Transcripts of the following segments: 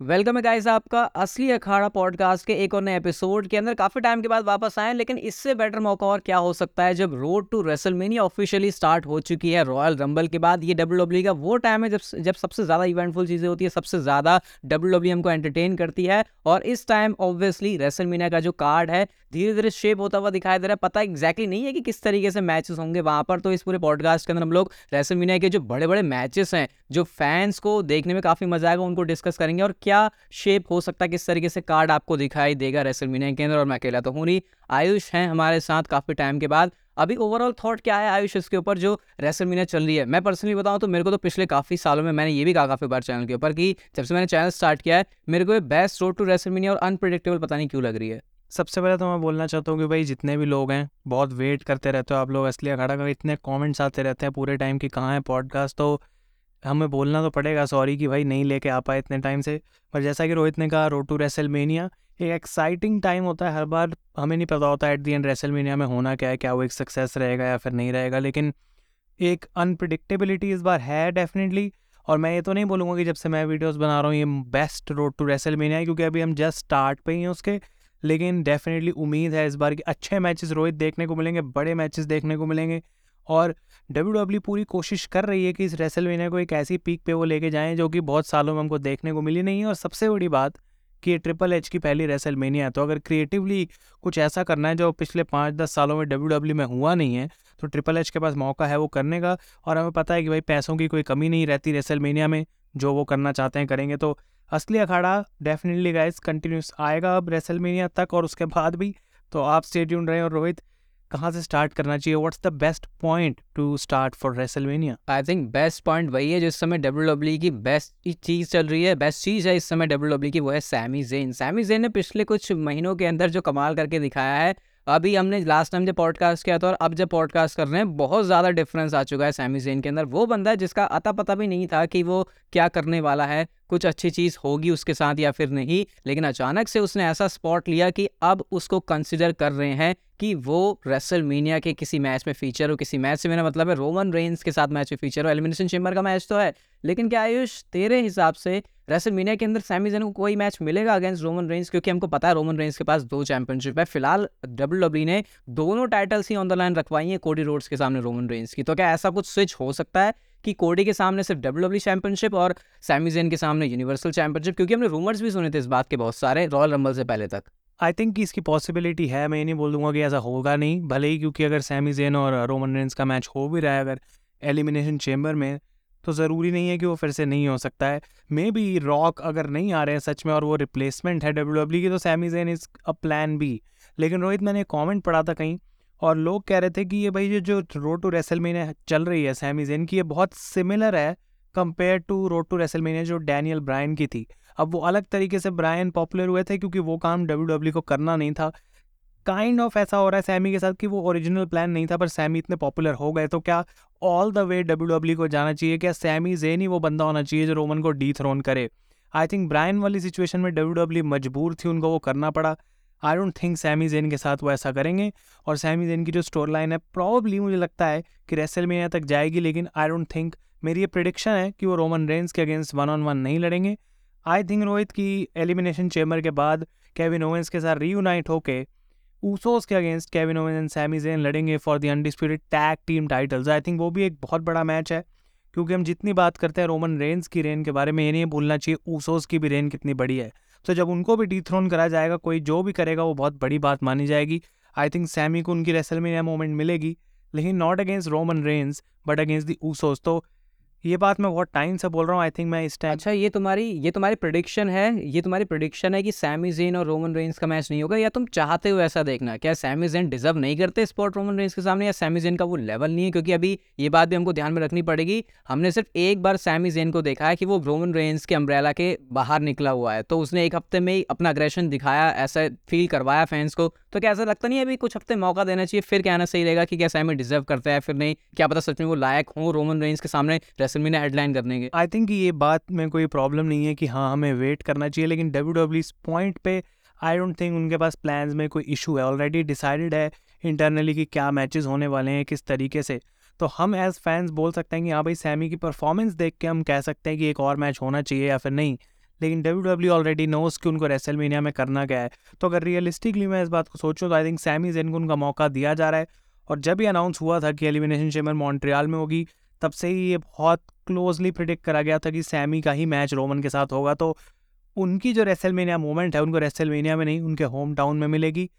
Welcome है guys आपका असली अखाड़ा पॉडकास्ट के एक और नए एपिसोड के अंदर। काफ़ी टाइम के बाद वापस आए लेकिन इससे बेटर मौका और क्या हो सकता है जब road to WrestleMania officially start हो चुकी है रॉयल रंबल के बाद। ये डब्ल्यू डब्ल्यू का वो टाइम है जब जब सबसे ज़्यादा इवेंटफुल चीज़ें होती है, सबसे ज़्यादा डब्ल्यू डब्ल्यू हमको एंटरटेन करती है। और इस टाइम ऑब्वियसली रेसलमेनिया का जो कार्ड है धीरे धीरे शेप होता हुआ दिखाई दे रहा है। पता एग्जैक्टली नहीं है कि किस तरीके से मैचेस होंगे वहाँ पर तो इस पूरे पॉडकास्ट के अंदर हम लोग रेसलमीनिया के जो बड़े बड़े मैचेस हैं, जो फैंस को देखने में काफ़ी मज़ा आएगा, उनको डिस्कस करेंगे। और क्या शेप हो सकता है, किस तरीके से कार्ड आपको दिखाई देगा रेसलमीनिया के अंदर? और मैं अकेला तो हूँ नहीं। आयुष हैं हमारे साथ काफ़ी टाइम के बाद। अभी ओवरऑल थॉट क्या है आयुष इसके ऊपर जो रेसलमीनिया चल रही है? मैं पर्सनली बताऊँ तो मेरे को तो पिछले काफ़ी सालों में मैंने ये भी कहा काफ़ी बार चैनल के ऊपर कि जब से मैंने चैनल स्टार्ट किया है, मेरे को बेस्ट रोड टू रेसलमीनिया और अनप्रडिक्टेबल पता नहीं क्यों लग रही है। सबसे पहले तो मैं बोलना चाहता हूँ कि भाई जितने भी लोग हैं, बहुत वेट करते रहते हो आप लोग। असली अखाड़ा का इतने कमेंट्स आते रहते हैं पूरे टाइम कि कहाँ है पॉडकास्ट तो हमें बोलना तो पड़ेगा सॉरी कि भाई नहीं लेके आ पाए इतने टाइम से। पर जैसा कि रोहित ने कहा, रोड टू रेसलमेनिया एक एक्साइटिंग टाइम होता है, हर बार हमें नहीं पता होता एट दी एंड रेसलमेनिया में होना क्या है, क्या वो एक सक्सेस रहेगा या फिर नहीं रहेगा, लेकिन एक अनप्रडिक्टेबिलिटी इस बार है डेफिनेटली और मैं ये तो नहीं बोलूँगा कि जब से मैं वीडियोस बना रहा हूँ, ये बेस्ट रोड टू रेसलमेनिया है, क्योंकि अभी हम जस्ट स्टार्ट पे ही हैं उसके। लेकिन डेफिनेटली उम्मीद है इस बार कि अच्छे मैचेस रोहित देखने को मिलेंगे, बड़े मैचेस देखने को मिलेंगे। और डब्ल्यू डब्ल्यू पूरी कोशिश कर रही है कि इस रेसलवेनिया को एक ऐसी पीक पे वो लेके जाएँ जो कि बहुत सालों में हमको देखने को मिली नहीं है। और सबसे बड़ी बात कि ये ट्रिपल एच की पहली रेसलमेनिया है तो अगर क्रिएटिवली कुछ ऐसा करना है जो पिछले पाँच दस सालों में डब्ल्यू डब्ल्यू में हुआ नहीं है तो ट्रिपल एच के पास मौका है वो करने का। और हमें पता है कि भाई पैसों की कोई कमी नहीं रहती रेसलमेनिया में, जो वो करना चाहते हैं करेंगे। तो असली अखाड़ा डेफिनेटली गाइस कंटिन्यूस आएगा अब रेसलमेनिया तक और उसके बाद भी। तो आप स्टेट रहे और रोहित कहाँ से स्टार्ट करना चाहिए? What's the best point to start for WrestleMania I think best point वही है जिस समय डब्ल्यू डब्ल्यू की बेस्ट चीज़ चल रही है। बेस्ट चीज़ है इस समय डब्ल्यू डब्ल्यू की वो है सैमी जेन सैमी जेन ने पिछले कुछ महीनों के अंदर जो कमाल करके दिखाया है, अभी हमने लास्ट टाइम जब पॉडकास्ट किया था और अब जब पॉडकास्ट कर रहे हैं, बहुत ज़्यादा डिफरेंस आ चुका है सैमी जेन के अंदर। वो बंदा है जिसका अता पता भी नहीं था कि वो क्या करने वाला है। कुछ अच्छी चीज़ होगी उसके साथ या फिर नहीं, लेकिन अचानक से उसने ऐसा स्पॉट लिया कि अब उसको कंसिडर कर रहे हैं कि वो रेसल मीनिया के किसी मैच में फीचर हो, किसी मैच से मेरा मतलब है रोमन रेंस के साथ मैच में फीचर हो एलिमिनेशन चेम्बर का मैच तो है। लेकिन क्या आयुष, तेरे हिसाब से रेसल मीनिया के अंदर सैमी जन को कोई मैच मिलेगा अगेंस्ट रोमन रेंस क्योंकि हमको पता है रोमन रेंस के पास दो चैंपियनशिप है। फ़िलहाल डब्ल्यू डब्ल्यू ने दोनों टाइटल्स ही ऑन द लाइन रखवाई हैं कोडी रोड्स के सामने रोमन रेंस की। तो क्या ऐसा कुछ स्विच हो सकता है? कि कोडी के सामने सिर्फ़ डब्ल्यू डब्ल्यू चैंपियनशिप और सैमीजेन के सामने यूनिवर्सल चैंपियनशिप क्योंकि हमने रूमर्स भी सुने थे इस बात के बहुत सारे रॉयल रंबल से पहले तक। आई थिंक इसकी पॉसिबिलिटी है, मैं ये नहीं बोल दूँगा कि ऐसा होगा नहीं, भले ही क्योंकि अगर सैमी जेन और रोमन रेंस का मैच हो भी रहा है अगर एलिमिनेशन चेम्बर में तो ज़रूरी नहीं है कि वो फिर से नहीं हो सकता है। मे बी रॉक अगर नहीं आ रहे हैं सच में और वो रिप्लेसमेंट है डब्ल्यू डब्ल्यू की तो Sami Zayn is a plan B लेकिन रोहित, मैंने कॉमेंट पढ़ा था कहीं और लोग कह रहे थे कि ये भाई ये जो रोड टू रेसलमेनिया चल रही है सैमी जेन की, ये बहुत सिमिलर है compare to road to WrestleMania जो डैनियल ब्रायन की थी। अब वो अलग तरीके से ब्रायन पॉपुलर हुए थे क्योंकि वो काम डब्ल्यू डब्ल्यू को करना नहीं था। काइंड ऑफ़ ऐसा हो रहा है सैमी के साथ कि वो ओरिजिनल प्लान नहीं था, पर सैमी इतने पॉपुलर हो गए तो क्या all the way W W को जाना चाहिए? क्या सैमी जेन ही वो बंदा होना चाहिए जो रोमन को डी थ्रोन करे? आई थिंक ब्रायन वाली सिचुएशन में डब्ल्यू डब्ल्यू मजबूर थी, उनको वो करना पड़ा। I don't think Sami Zayn के साथ वो ऐसा करेंगे। और सैमी जेन की जो स्टोर लाइन है प्रॉब्ली मुझे लगता है कि रेसल में यहाँ तक जाएगी, लेकिन आई डोंट थिंक मेरी ये प्रडिक्शन है कि वो रोमन रेंस के अगेंस्ट वन ऑन वन नहीं लड़ेंगे। आई थिंक रोहित की एलिमिनेशन चेम्बर के बाद केविन ओवेंस के साथ रीयूनाइट होके ऊसोस के against Kevin Owens and Sami Zayn लड़ेंगे for the undisputed tag team titles I think वो भी एक बहुत बड़ा मैच है, क्योंकि हम जितनी बात करते हैं रोमन रेंस की रेन के बारे में, ये नहीं भूलना चाहिए ऊसोस की भी रेन कितनी बड़ी है। तो जब उनको भी डिथ्रोन करा जाएगा, कोई जो भी करेगा, वो बहुत बड़ी बात मानी जाएगी। आई थिंक सैमी को उनकी रेसल में मोमेंट मिलेगी, लेकिन not against Roman Reigns but against the Usos तो ये बात मैं बहुत टाइम से बोल रहा हूँ आई थिंक मैं इस टाइम अच्छा ये तुम्हारी ये तुम्हारी प्रोडिक्शन है, ये तुम्हारी प्रोडिक्शन है कि सैमी जेन और रोमन रेंस का मैच नहीं होगा, या तुम चाहते हो ऐसा देखना? क्या सैमी जेन डिजर्व नहीं करते स्पॉट रोमन रेंस के सामने, या सैमी जेन का वो लेवल नहीं है? क्योंकि अभी ये बात भी हमको ध्यान में रखनी पड़ेगी, हमने सिर्फ़ एक बार सैमी जेन को देखा है कि वो रोमन रेंस के अम्ब्रेला के बाहर निकला हुआ है तो उसने एक हफ़्ते में ही अपना अग्रेशन दिखाया, ऐसा फील करवाया फैंस को। तो क्या ऐसा लगता नहीं अभी कुछ हफ़्ते मौका देना चाहिए, फिर कहना सही रहेगा कि क्या सैमी डिजर्व करता है, फिर नहीं? क्या पता सच में वो लायक हो रोमन रेंस के सामने रेसलमी ने हेडलाइन करने के। आई थिंक ये बात में कोई प्रॉब्लम नहीं है कि हाँ हमें वेट करना चाहिए, लेकिन डब्ल्यू डब्ल्यू इस पॉइंट पे आई डोंट थिंक उनके पास प्लान्स में कोई इशू है। ऑलरेडी डिसाइडेड है इंटरनली कि क्या मैचेस होने वाले हैं, किस तरीके से। तो हम एज फैंस बोल सकते हैं कि हाँ भाई सैमी की परफॉर्मेंस देख के हम कह सकते हैं कि एक और मैच होना चाहिए या फिर नहीं। लेकिन डब्ल्यू डब्ल्यू ऑलरेडी नोस कि उनको रेसलमेनिया में करना क्या है। तो अगर रियलिस्टिकली मैं इस बात को सोचूँ तो आई थिंक सैमी जेन को उनका मौका दिया जा रहा है। और जब ये अनाउंस हुआ था कि एलिमिनेशन चेम्बर मॉन्ट्रियाल में होगी तब से ही ये बहुत क्लोजली प्रिडिक्ट करा गया था कि सैमी का ही मैच रोमन के साथ होगा। तो उनकी जो रेसलमेनिया मोमेंट है, उनको रेसलमेनिया में नहीं, उनके होम टाउन में मिलेगी।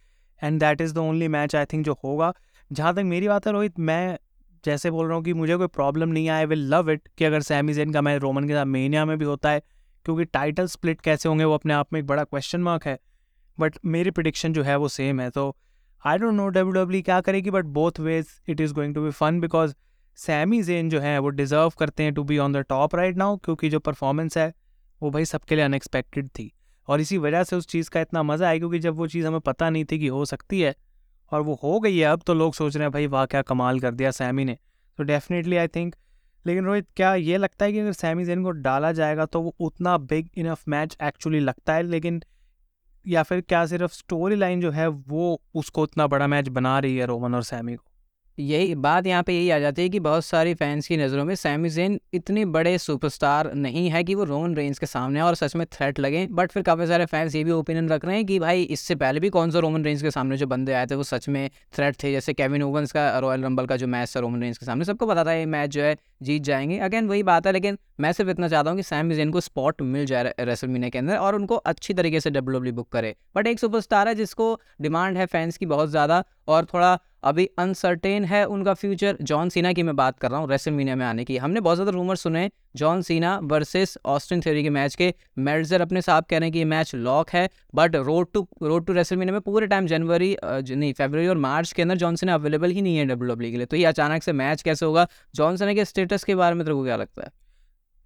And that is the only match I think जो होगा। जहाँ तक मेरी बात है, रोहित, मैं जैसे बोल रहा हूँ कि मुझे कोई प्रॉब्लम नहीं है आई विल लव इट कि अगर सैमी जेन का मैच रोमन के साथ मेनिया में भी होता है, क्योंकि टाइटल स्प्लिट कैसे होंगे वो अपने आप में एक बड़ा क्वेश्चन मार्क है। बट मेरी प्रडिक्शन जो है, वो सेम है। तो I don't know W W क्या करेगी but both ways it is going to be fun because Sami Zayn जो है, वो डिज़र्व करते हैं to be on the top right now क्योंकि जो परफॉर्मेंस है, वो भाई सबके लिए अनएक्सपेक्टेड थी। और इसी वजह से उस चीज़ का इतना मज़ा आया क्योंकि जब वो चीज़ हमें पता नहीं थी कि हो सकती है, और वो हो गई है, अब तो लोग सोच रहे हैं, भाई वाह, क्या कमाल कर दिया सैमी ने। तो डेफिनेटली आई थिंक लेकिन रोहित, क्या ये लगता है कि अगर सैमी जेन को डाला जाएगा तो वो उतना बिग इनफ मैच एक्चुअली लगता है? लेकिन, या फिर क्या सिर्फ़ स्टोरी लाइन जो है, वो उसको उतना बड़ा मैच बना रही है रोमन और सैमी को? यही बात यहाँ पे यही आ जाती है कि बहुत सारी फैंस की नज़रों में सैमी जेन इतने बड़े सुपरस्टार नहीं है कि वो रोमन रेंज के सामने और सच में थ्रेट लगे। बट फिर काफ़ी सारे फैंस ये भी ओपिनियन रख रहे हैं कि भाई, इससे पहले भी कौन सा रोमन रेंज के सामने जो बंदे आए थे, वो सच में थ्रेट थे। जैसे केविन ओवंस का रॉयल रंबल का जो मैच था रोमन रेंज के सामने, सबको पता था ये मैच जो है जीत जाएँगे। अगेन वही बात है, लेकिन मैं सिर्फ़ इतना चाहता हूँ कि सैम जेन को स्पॉट मिल जाए रेसलमीने के अंदर और उनको अच्छी तरीके से डब्ल्यू बुक करे। बट एक सुपरस्टार है जिसको डिमांड है फैंस की बहुत ज़्यादा और थोड़ा अभी अनसर्टेन है उनका फ्यूचर जॉन सीना की मैं बात कर रहा हूँ रेसलमीनिया में आने की। हमने बहुत ज़्यादा रूमर सुने John Cena versus Austin Theory के मैच के। मेडजर अपने साथ कह रहे हैं कि ये मैच लॉक है but road to road to WrestleMania में पूरे टाइम जनवरी नहीं फेबररी और मार्च के अंदर जॉन सीना अवेलेबल ही नहीं है डब्ल्यू के लिए। तो ये अचानक से मैच कैसे होगा? जॉन सीना के स्टेटस के बारे में तेरे को क्या लगता है?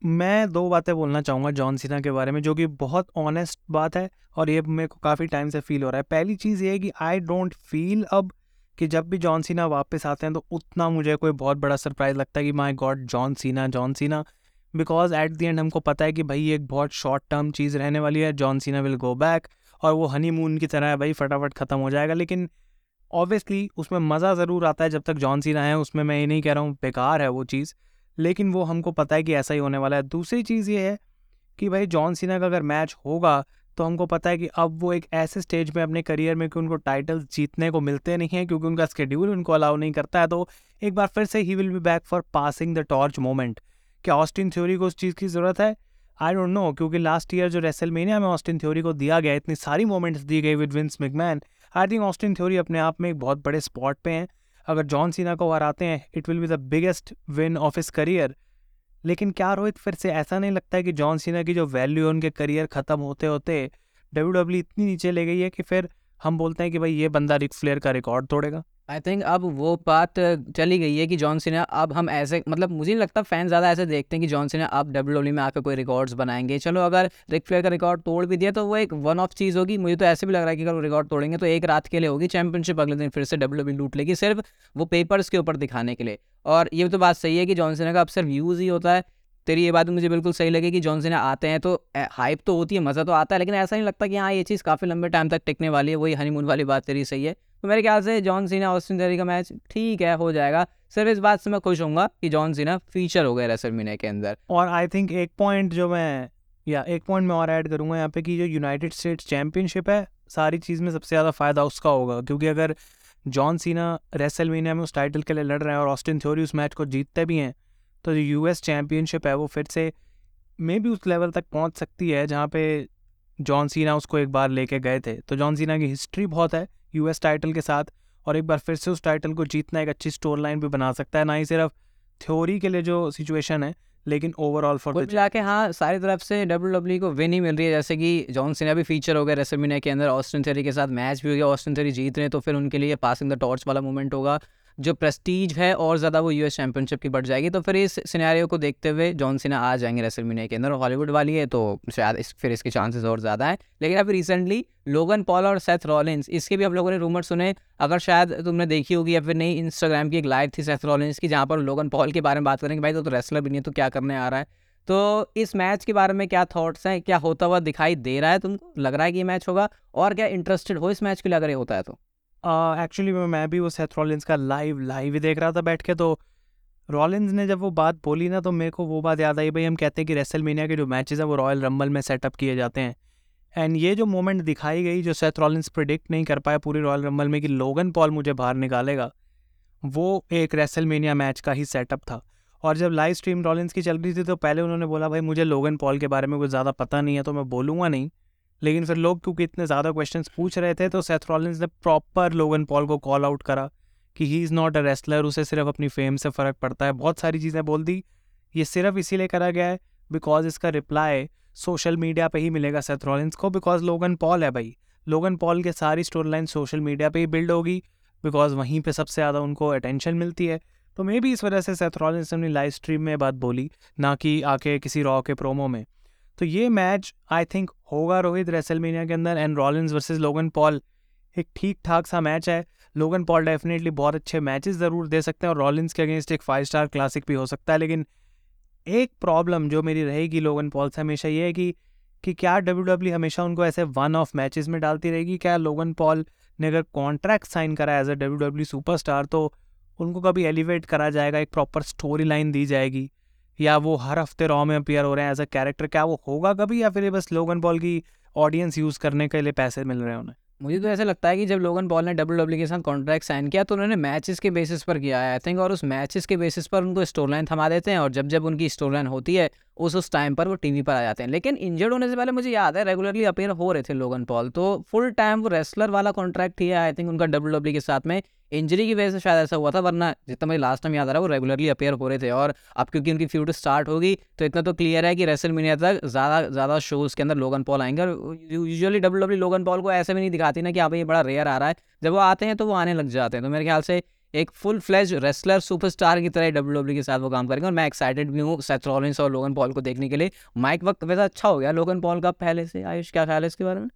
मैं दो बातें बोलना चाहूँगा जॉन सीना के बारे में, जो कि बहुत ऑनेस्ट बात है और ये मेरे को काफ़ी टाइम से फील हो रहा है। पहली चीज़ ये है कि आई डोंट फील अब कि जब भी जॉन सीना वापस आते हैं तो उतना मुझे कोई बहुत बड़ा सरप्राइज़ लगता है कि my god John Cena John Cena. Because at the end हमको पता है कि भाई एक बहुत शॉर्ट टर्म चीज़ रहने वाली है, John Cena will go back और वो हनी मून की तरह है भाई, फटाफट ख़त्म हो जाएगा। लेकिन ऑब्वियसली उसमें मज़ा ज़रूर आता है जब तक जॉन सीना है, उसमें मैं ये नहीं कह रहा हूँ, बेकार है वो चीज़। लेकिन वो हमको पता है कि ऐसा ही होने वाला है। दूसरी चीज़ ये है कि भाई, जॉन सीना का अगर मैच होगा तो हमको पता है कि अब वो एक ऐसे स्टेज में अपने करियर में कि उनको टाइटल जीतने को मिलते नहीं हैं, क्योंकि उनका स्केड्यूल उनको अलाउ नहीं करता है तो एक बार फिर से he will be back for passing the torch moment क्या ऑस्टिन थ्योरी को उस चीज़ की ज़रूरत है? आई डोंट नो क्योंकि लास्ट ईयर जो रेसलमेनिया में ऑस्टिन थ्योरी को दिया गया, इतनी सारी मोमेंट्स दी गई with Vince McMahon I think Austin Theory अपने आप में एक बहुत बड़े स्पॉट पे हैं। अगर जॉन सीना को हराते हैं it will be the biggest win of his career लेकिन क्या रोहित फिर से ऐसा नहीं लगता है कि जॉन सीना की जो वैल्यू है, उनके करियर ख़त्म होते होते डब्ल्यू डब्ल्यू इतनी नीचे ले गई है कि फिर हम बोलते हैं कि भाई ये बंदा रिक फ्लेयर का रिकॉर्ड तोड़ेगा। आई थिंक अब वो बात चली गई है कि जॉन सिन्हा अब हम ऐसे मतलब मुझे नहीं लगता फ़ैन ज़्यादा ऐसे देखते हैं कि जॉन सिन्हा अब डब्ल्यू डब्ल्यू में आकर कोई रिकॉर्ड्स बनाएँगे। चलो, अगर रिक फ्लेयर का रिकॉर्ड तोड़ भी दिया तो वो एक वन ऑफ़ चीज़ होगी। मुझे तो ऐसे भी लग रहा है कि अगर वो रिकॉर्ड तोड़ेंगे तो एक रात के लिए होगी चैंपियनशिप अगले दिन फिर से डब्ल्यू डब्ल्यू लूट लेगी सिर्फ़ वो पेपर्स के ऊपर दिखाने के लिए। और ये तो बात सही है कि जॉन सिन्हा का अब सिर्फ़ यूज़ ही होता है। तेरी ये बात मुझे बिल्कुल सही लगे कि जॉन सीना आते हैं तो हाइप तो होती है, मज़ा तो आता है, लेकिन ऐसा नहीं लगता कि हाँ ये चीज़ काफ़ी लंबे टाइम तक टिकने वाली है, वही हनीमून वाली बात तेरी सही है। तो मेरे ख्याल से जॉन सीना, ऑस्टिन थेरी का मैच ठीक है, हो जाएगा। सिर्फ़ इस बात से मैं खुश हूँ कि जॉन सीना फीचर हो गए रेसलमीनिया के अंदर। और आई थिंक एक पॉइंट जो मैं, या एक पॉइंट मैं और ऐड करूँगा यहाँ पे कि जो यूनाइटेड स्टेट्स चैम्पियनशिप है, सारी चीज़ में सबसे ज़्यादा फ़ायदा उसका होगा। क्योंकि अगर जॉन सीना रेसलमीनिया में उस टाइटल के लिए लड़ रहे हैं और ऑस्टिन थ्योरी उस मैच को जीतते भी हैं तो जो यूएस चैम्पियनशिप है वो फिर से मे भी उस लेवल तक पहुँच सकती है जहाँ पे जॉन सीना उसको एक बार लेके गए थे। तो जॉन सीना की हिस्ट्री बहुत है। यूएस टाइटल के साथ और एक बार फिर से उस टाइटल को जीतना एक अच्छी स्टोर लाइन भी बना सकता है ना ही सिर्फ़ थ्योरी के लिए जो सिचुएशन है लेकिन ओवरऑल फॉर जाके हाँ सारी तरफ़ से डब्ल्यू डब्ल्यू को विन ही मिल रही है जैसे कि जॉन सिन्हा भी फीचर हो गया रेसमिना के अंदर ऑस्टिन थेरी के साथ मैच भी हो गया ऑस्टिन थेरी जीत रहे हैं तो फिर उनके लिए पासिंग द टॉर्च वाला मूवमेंट होगा। जो प्रेस्टीज है और ज़्यादा वो यूएस चैंपियनशिप की बढ़ जाएगी तो फिर इस सिनेरियो को देखते हुए जॉन सिना आ जाएँगे रेसलमीनिया के अंदर हॉलीवुड वाली है तो शायद इस फिर इसके चांसेस और ज़्यादा हैं। लेकिन अभी रिसेंटली लोगन पॉल और सेथ रॉलिंस इसके भी आप लोगों ने रूमर सुने अगर शायद तुमने देखी होगी या फिर नहीं इंस्टाग्राम की एक लाइव थी सेथ रॉलिंस की जहाँ पर लोगन पॉल के बारे में बात करेंगे भाई तो, तो रेसलर भी नहीं तो क्या करने आ रहा है? तो इस मैच के बारे में क्या थॉट्स हैं क्या होता हुआ दिखाई दे रहा है तुमको लग रहा है कि ये मैच होगा? और क्या इंटरेस्टेड हो इस मैच के लिए अगर ये होता है तो? एक्चुअली uh, मैं भी वो सेथ रॉलिंस का लाइव लाइव ही देख रहा था बैठ के तो रॉलिन्स ने जब वो बात बोली ना तो मेरे को वो बात याद आई भाई हम कहते हैं कि रेसलमेनिया के जो मैचेस हैं वो रॉयल रंबल में सेटअप किए जाते हैं। एंड ये जो मोमेंट दिखाई गई जो सेथ रॉलिन्स प्रिडिक्ट नहीं कर पाया पूरी रॉयल रंबल में कि लोगन पॉल मुझे बाहर निकालेगा वो एक रेसलमेनिया मैच का ही सेटअप था। और जब लाइव स्ट्रीम रॉलिन्स की चल रही थी तो पहले उन्होंने बोला भाई मुझे लोगन पॉल के बारे में कुछ ज़्यादा पता नहीं है तो मैं बोलूँगा नहीं। लेकिन फिर लोग, क्योंकि इतने ज़्यादा क्वेश्चन पूछ रहे थे तो सेथ रॉलिन्स ने प्रॉपर लोगन पॉल को कॉल आउट करा कि he is not a wrestler उसे सिर्फ़ अपनी फेम से फ़र्क पड़ता है। बहुत सारी चीज़ें बोल दी। ये सिर्फ़ इसीलिए करा गया है बिकॉज़ इसका रिप्लाई सोशल मीडिया पे ही मिलेगा सेथ रॉलिन्स को बिकॉज़ लोगन पॉल है भाई। लोगन पॉल के सारी स्टोरी लाइन सोशल मीडिया पे ही बिल्ड होगी बिकॉज़ वहीं पे सबसे ज़्यादा उनको अटेंशन मिलती है। तो मे भी इस वजह से सेथ रॉलिन्स ने अपनी लाइव स्ट्रीम में बात बोली, ना कि आके किसी रॉ के प्रोमो में। तो ये मैच आई थिंक होगा रोहित रेसलमेनिया के अंदर and Rollins versus Logan Paul एक ठीक ठाक सा मैच है। लोगन पॉल डेफिनेटली बहुत अच्छे मैचेस ज़रूर दे सकते हैं और रॉलिन्स के अगेंस्ट एक फाइव स्टार क्लासिक भी हो सकता है, लेकिन एक प्रॉब्लम जो मेरी रहेगी लोगन पॉल से हमेशा ये है कि कि क्या डब्ल्यू डब्ल्यू हमेशा उनको ऐसे वन ऑफ़ मैचेस में डालती रहेगी? क्या लोगन पॉल ने अगर कॉन्ट्रैक्ट साइन करा as a W W superstar तो उनको कभी एलिवेट करा जाएगा, एक प्रॉपर स्टोरी लाइन दी जाएगी? या वो हर हफ़्ते रॉ में अपियर हो रहे हैं एज अ कैरेक्टर क्या वो होगा कभी या फिर ये बस लोगन पॉल की ऑडियंस यूज़ करने के लिए पैसे मिल रहे हैं उन्हें? मुझे तो ऐसा लगता है कि जब लोगन पॉल ने डब्ल्यू डब्ल्यू के साथ कॉन्ट्रैक्ट साइन किया तो उन्होंने मैचेस के बेसिस पर किया है। आई थिंक और उस मैचेस के बेसिस पर उनको स्टोरी लाइन थमा देते हैं और जब जब उनकी स्टोरी लाइन होती है, उस उस टाइम पर वो टीवी पर आ जाते हैं। लेकिन इंजर्ड होने से पहले मुझे याद है रेगुलरली अपेयर हो रहे थे लोगन पॉल तो फुल टाइम वो रेसलर वाला कॉन्ट्रैक्ट ही है आई थिंक उनका डब्ल्यू डब्ल्यू के साथ में इंजरी की वजह से शायद ऐसा हुआ था, वरना जितना मुझे लास्ट टाइम याद आ रहा है, वो रेगुलरली अपेयर हो रहे थे। और अब क्योंकि उनकी फ्यूड स्टार्ट होगी तो इतना तो क्लियर है कि रेसल मीनिया तक ज़्यादा ज़्यादा शोज़ के अंदर लोगन पॉल आएँगे। और usually W W Logan Paul को ऐसे भी नहीं दिखाती ना कि आप ये बड़ा रेयर आ रहा है। जब वो आते हैं तो वो आने लग जाते हैं। तो मेरे ख्याल से एक फुल फ्लैज रेसलर सुपरस्टार की तरह डब्ल्यू डब्ल्यू के साथ वो काम करेंगे। और मैं एक्साइटेड भी हूँ सेथ और लोगन पॉल को देखने के लिए। माइक वक्त वैसा अच्छा हो गया लोगन पॉल का पहले से, आयुष, क्या ख्याल है इसके बारे में?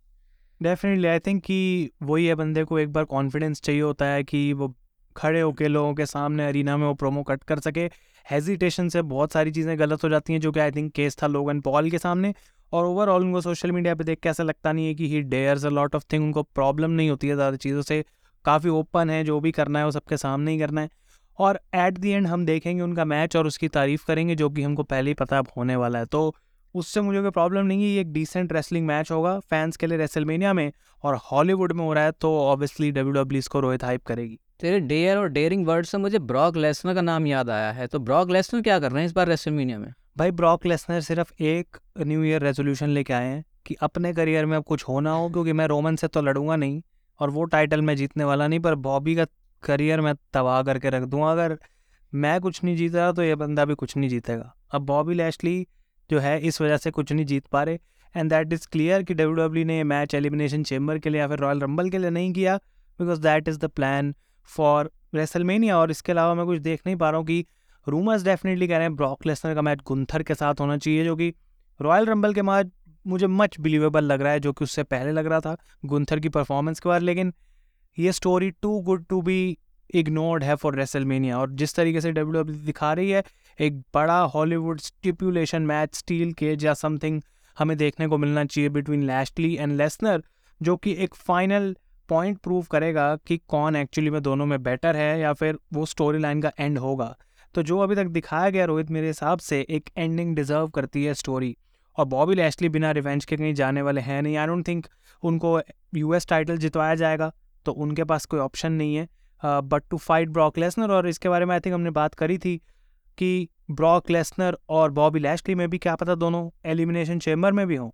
डेफिनेटली आई थिंक कि वही है, बंदे को एक बार कॉन्फिडेंस चाहिए होता है कि वो खड़े होके लोगों के सामने अरीना में वो प्रोमो कट कर सके। हेजिटेशन से बहुत सारी चीज़ें गलत हो जाती हैं, जो कि आई थिंक केस था लोगन पॉल के सामने। और ओवरऑल उनको सोशल मीडिया पे देख के ऐसा लगता नहीं है कि he dares a lot of thing उनको प्रॉब्लम नहीं होती है ज़्यादा चीज़ों से। काफ़ी ओपन है, जो भी करना है, वो सबके सामने ही करना है। और एट दी एंड हम देखेंगे उनका मैच और उसकी तारीफ़ करेंगे, जो कि हमको पहले ही पता अब होने वाला है। तो उससे मुझे कोई प्रॉब्लम नहीं है ये एक डिसेंट रेसलिंग मैच होगा फैंस के लिए रेसलमेनिया में और हॉलीवुड में हो रहा है तो ऑब्वियसली डब्ल्यू डब्ल्यू इसको रोहित हाइप करेगी। तेरे डेयर और डेयरिंग वर्ड से मुझे ब्रॉक लेसनर का नाम याद आया है तो ब्रॉक लेसनर क्या कर रहे हैं इस बार रेसलमेनिया में? भाई ब्रॉक लेसनर सिर्फ़ एक न्यू ईयर रेजोल्यूशन लेके आए हैं कि अपने करियर में अब कुछ होना हो क्योंकि मैं रोमन से तो लड़ूँगा नहीं और वो टाइटल मैं जीतने वाला नहीं पर बॉबी का करियर मैं तबाह करके रख दूँगा। अगर मैं कुछ नहीं जीता तो ये बंदा भी कुछ नहीं जीतेगा। अब बॉबी लैशली जो है, इस वजह से कुछ नहीं जीत पा रहे। एंड दैट इज़ क्लियर कि डब्ल्यू डब्ल्यू ने मैच एलिमिनेशन चेम्बर के लिए या फिर रॉयल रंबल के लिए नहीं किया because that is the plan for WrestleMania और इसके अलावा मैं कुछ देख नहीं पा रहा हूँ कि रूमर्स डेफिनेटली कह रहे हैं ब्रॉक लेसनर का मैच गुंथर के साथ होना चाहिए, जो कि रॉयल रंबल के मैच मुझे मच बिलीवेबल लग रहा है, जो कि उससे पहले लग रहा था गुंथर की परफॉर्मेंस के बाद। लेकिन ये story too good to be ignored है फॉर रेसलमेनिया और जिस तरीके से डब्ल्यू दिखा रही है, एक बड़ा Hollywood stipulation match steel cage या समथिंग हमें देखने को मिलना चाहिए बिटवीन लैशली एंड लेसनर जो कि एक फाइनल पॉइंट प्रूव करेगा कि कौन एक्चुअली में दोनों में बेटर है या फिर वो स्टोरी लाइन का एंड होगा। तो जो अभी तक दिखाया गया रोहित, मेरे हिसाब से एक एंडिंग डिजर्व करती है स्टोरी और बॉबी लैशली बिना रिवेंज के कहीं जाने वाले हैं नहीं। आई डोंट थिंक उनको यूएस टाइटल जितवाया जाएगा तो उनके पास कोई ऑप्शन नहीं है। But to fight Brock Lesnar और इसके बारे में आई थिंक हमने बात करी थी कि ब्रॉक लेसनर और बॉबी लैशली में भी क्या पता दोनों एलिमिनेशन चेम्बर में भी हों।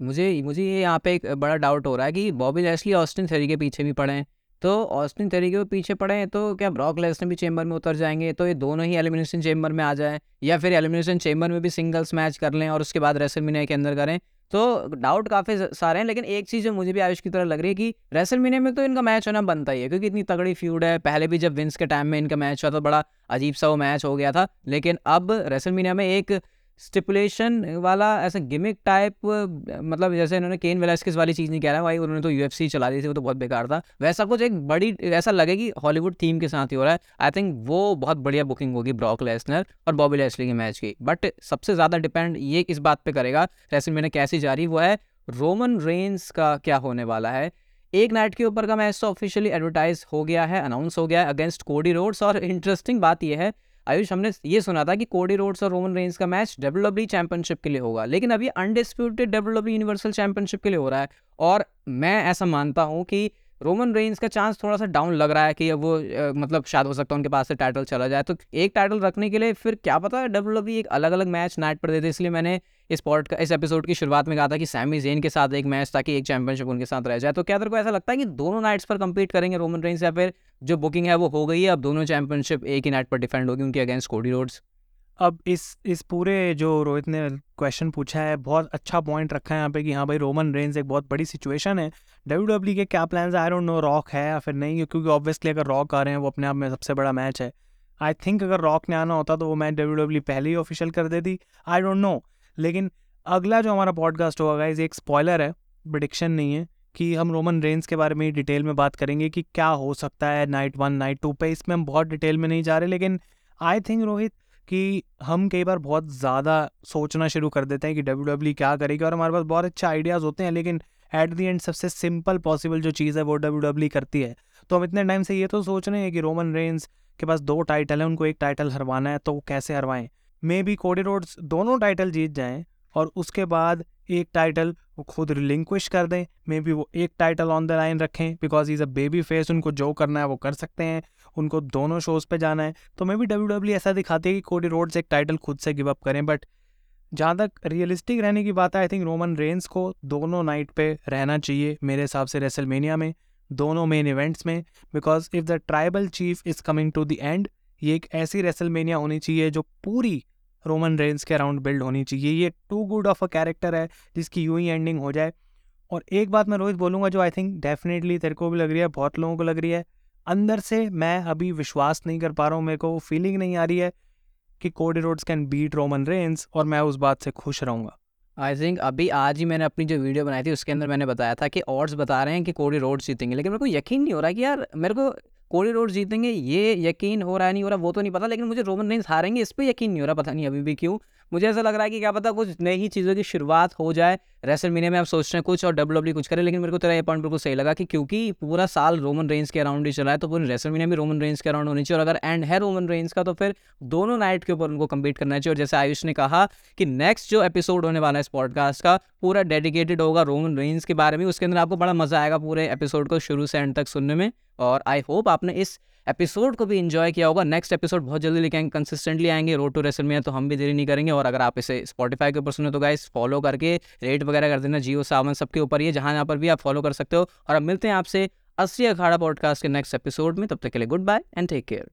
मुझे मुझे ये यहाँ पे एक बड़ा डाउट हो रहा है कि बॉबी लैशली ऑस्टिन थेरी के पीछे भी पड़े हैं। तो ऑस्टिन थेरी के पीछे पड़े हैं तो क्या ब्रॉक लेसनर भी चेम्बर में उतर जाएँगे? तो ये दोनों ही एलिमिनेशन चेम्बर में आ जाए या फिर एलिमिनेशन चेम्बर में भी सिंगल्स मैच कर लें और उसके बाद रेसलमिनिया के अंदर करें? तो डाउट काफ़ी सारे हैं, लेकिन एक चीज़ जो मुझे भी आयुष की तरह लग रही है कि रेसल मीने में तो इनका मैच होना बनता ही है, क्योंकि इतनी तगड़ी फ्यूड है। पहले भी जब विंस के टाइम में इनका मैच हुआ तो बड़ा अजीब सा वो मैच हो गया था, लेकिन अब रेसल मीनिया में एक स्टिपुलेशन वाला ऐसा गिमिक टाइप मतलब जैसे इन्होंने केन वेलास्किस वाली चीज़ नहीं कह रहा भाई, उन्होंने तो यूएफसी चला दी थी, वो तो बहुत बेकार था। वैसा कुछ एक बड़ी, ऐसा लगे कि हॉलीवुड थीम के साथ ही हो रहा है। आई थिंक वो बहुत बढ़िया बुकिंग होगी ब्रॉक लेसनर और बॉबी लेस्ली के मैच की। बट सबसे ज़्यादा डिपेंड ये किस बात पर करेगा रेसल मैंने कैसी जा रही, वो है रोमन रेंस का क्या होने वाला है। एक नाइट के ऊपर का मैच तो ऑफिशियली एडवर्टाइज हो गया है अनाउंस हो गया है अगेंस्ट कोडी रोड्स और इंटरेस्टिंग बात यह है आयुष, हमने ये सुना था कि कोडी रोड्स और रोमन रेंज का मैच डब्ल्यू चैंपियनशिप के लिए होगा, लेकिन अभी अनडिस्प्यूटेड डब्ल्यू यूनिवर्सल चैंपियनशिप के लिए हो रहा है। और मैं ऐसा मानता हूँ कि रोमन रेंज का चांस थोड़ा सा डाउन लग रहा है कि अब वो मतलब शायद हो सकता है उनके पास से टाइटल चला जाए। तो एक टाइटल रखने के लिए फिर क्या पता है डब्ल्यू डब्ल्यू एक अलग अलग मैच नाइट पर देते इसलिए मैंने इस पॉड का, इस एपिसोड की शुरुआत में कहा था कि सैमी जेन के साथ एक मैच ताकि एक चैंपियनशिप उनके साथ रह जाए। तो क्या तेरे को ऐसा लगता है कि दोनों नाइट्स पर कंपीट करेंगे रोमन रेंज या फिर जो बुकिंग है वो हो गई है, अब दोनों चैंपियनशिप एक ही नाइट पर डिफेंड होगी उनके अगेंस्ट कोडी रोड्स अब इस इस पूरे जो रोहित ने क्वेश्चन पूछा है, बहुत अच्छा पॉइंट रखा है यहाँ पे कि हाँ भाई रोमन रेंज एक बहुत बड़ी सिचुएशन है। डब्ल्यू डब्ल्यू के क्या plan I don't know Rock है या फिर नहीं, क्योंकि ऑब्वियसली अगर रॉक आ रहे हैं, वो अपने आप में सबसे बड़ा मैच है। आई थिंक अगर रॉक ने आना होता तो वो मैच डब्ल्यू डब्ल्यू पहले ही ऑफिशियल कर देती। आई डोंट नो लेकिन अगला जो हमारा पॉडकास्ट होगा गाइज़ एक स्पॉयलर है प्रडिक्शन नहीं है कि हम रोमन रेंज के बारे में डिटेल में बात करेंगे कि क्या हो सकता है नाइट वन नाइट टू पे। इसमें हम बहुत डिटेल में नहीं जा रहे, लेकिन आई थिंक रोहित कि हम कई बार बहुत ज़्यादा सोचना शुरू कर देते हैं कि डब्ल्यू डब्ल्यू e क्या करेगी और हमारे पास बहुत अच्छे आइडियाज़ होते हैं, लेकिन एट दी एंड सबसे सिंपल पॉसिबल जो चीज़ है वो डब्ल्यू डब्ल्यू e करती है। तो हम इतने टाइम से ये तो सोच रहे हैं कि रोमन रेंज के पास दो टाइटल है, उनको एक टाइटल हरवाना है तो वो कैसे हरवाएँ? मे बी कोडी रोड्स दोनों टाइटल जीत जाएँ और उसके बाद एक टाइटल वो खुद रिलिंक्विश कर दें। मे बी वो एक टाइटल ऑन द लाइन रखें because is a baby face उनको जो करना है, वो कर सकते हैं। उनको दोनों शोज़ पे जाना है। तो मे भी डब्ल्यू डब्ल्यू ऐसा दिखाती है कि कोडी रोड्स एक टाइटल खुद से गिव अप करें बट जहाँ तक रियलिस्टिक रहने की बात है आई थिंक रोमन रेंस को दोनों नाइट पे रहना चाहिए मेरे हिसाब से रेसलमेनिया में, दोनों मेन इवेंट्स में because if the tribal chief is coming to the end ये एक ऐसी रेसलमेनिया होनी चाहिए जो पूरी रोमन रेंस के अराउंड बिल्ड होनी चाहिए। ये too good of a character है जिसकी यूँ ही एंडिंग हो जाए। और एक बात मैं रोहित बोलूँगा जो आई थिंक डेफिनेटली तेरे को भी लग रही है, बहुत लोगों को लग रही है अंदर से मैं अभी विश्वास नहीं कर पा रहा हूँ, मेरे को फीलिंग नहीं आ रही है कि Cody Rhodes can beat Roman Reigns और मैं उस बात से खुश रहूँगा। आई थिंक अभी आज ही मैंने अपनी जो वीडियो बनाई थी, उसके अंदर मैंने बताया था कि ऑर्ड्स बता रहे हैं कि कोडी रोड्स जीतेंगे, लेकिन मेरे को यकीन नहीं हो रहा कि यार, मेरे को कोडी रोड जीतेंगे, ये यकीन हो रहा है, नहीं हो रहा, वो तो नहीं पता, लेकिन मुझे रोमन रेंस हारेंगे, इस पर यकीन नहीं हो रहा, पता नहीं अभी भी क्यों। मुझे ऐसा लग रहा है कि क्या पता कुछ नई चीज़ों की शुरुआत हो जाए। रेसल मीने में आप सोच रहे हैं कुछ और डब्ल्यू डब्ल्यू कुछ करें, लेकिन मेरे को तेरा ये पॉइंट बिल्कुल सही लगा कि क्योंकि पूरा साल रोमन रेंज के अराउंड ही चला है तो पूरी रेसल मीने भी रोमन रेंज के अराउंड होनी चाहिए। और अगर एंड है रोमन रेंज का तो फिर दोनों नाइट के ऊपर उनको कम्पीट करना चाहिए। और जैसे आयुष ने कहा कि नेक्स्ट जो एपिसोड होने वाला है इस पॉडकास्ट का, पूरा डेडिकेटेड होगा रोमन रेंज के बारे में। उसके अंदर आपको बड़ा मज़ा आएगा पूरे एपिसोड को शुरू से एंड तक सुनने में। और आई होप आपने इस एपिसोड को भी इंजॉय किया होगा। नेक्स्ट एपिसोड बहुत जल्दी लेके आएँगे कंसिस्टेंटली आएँगे। रोड टू रेसल में तो हम भी देरी नहीं करेंगे। और अगर आप इसे स्पॉटीफाई के ऊपर सुने तो गाइस फॉलो करके रेट वगैरह कर देना। जियो सावन सबके ऊपर ये जहाँ यहाँ पर भी आप फॉलो कर सकते हो। और अब मिलते हैं आपसे अस्सी अखाड़ा पॉडकास्ट के नेक्स्ट एपिसोड में। तब तक के लिए goodbye and take care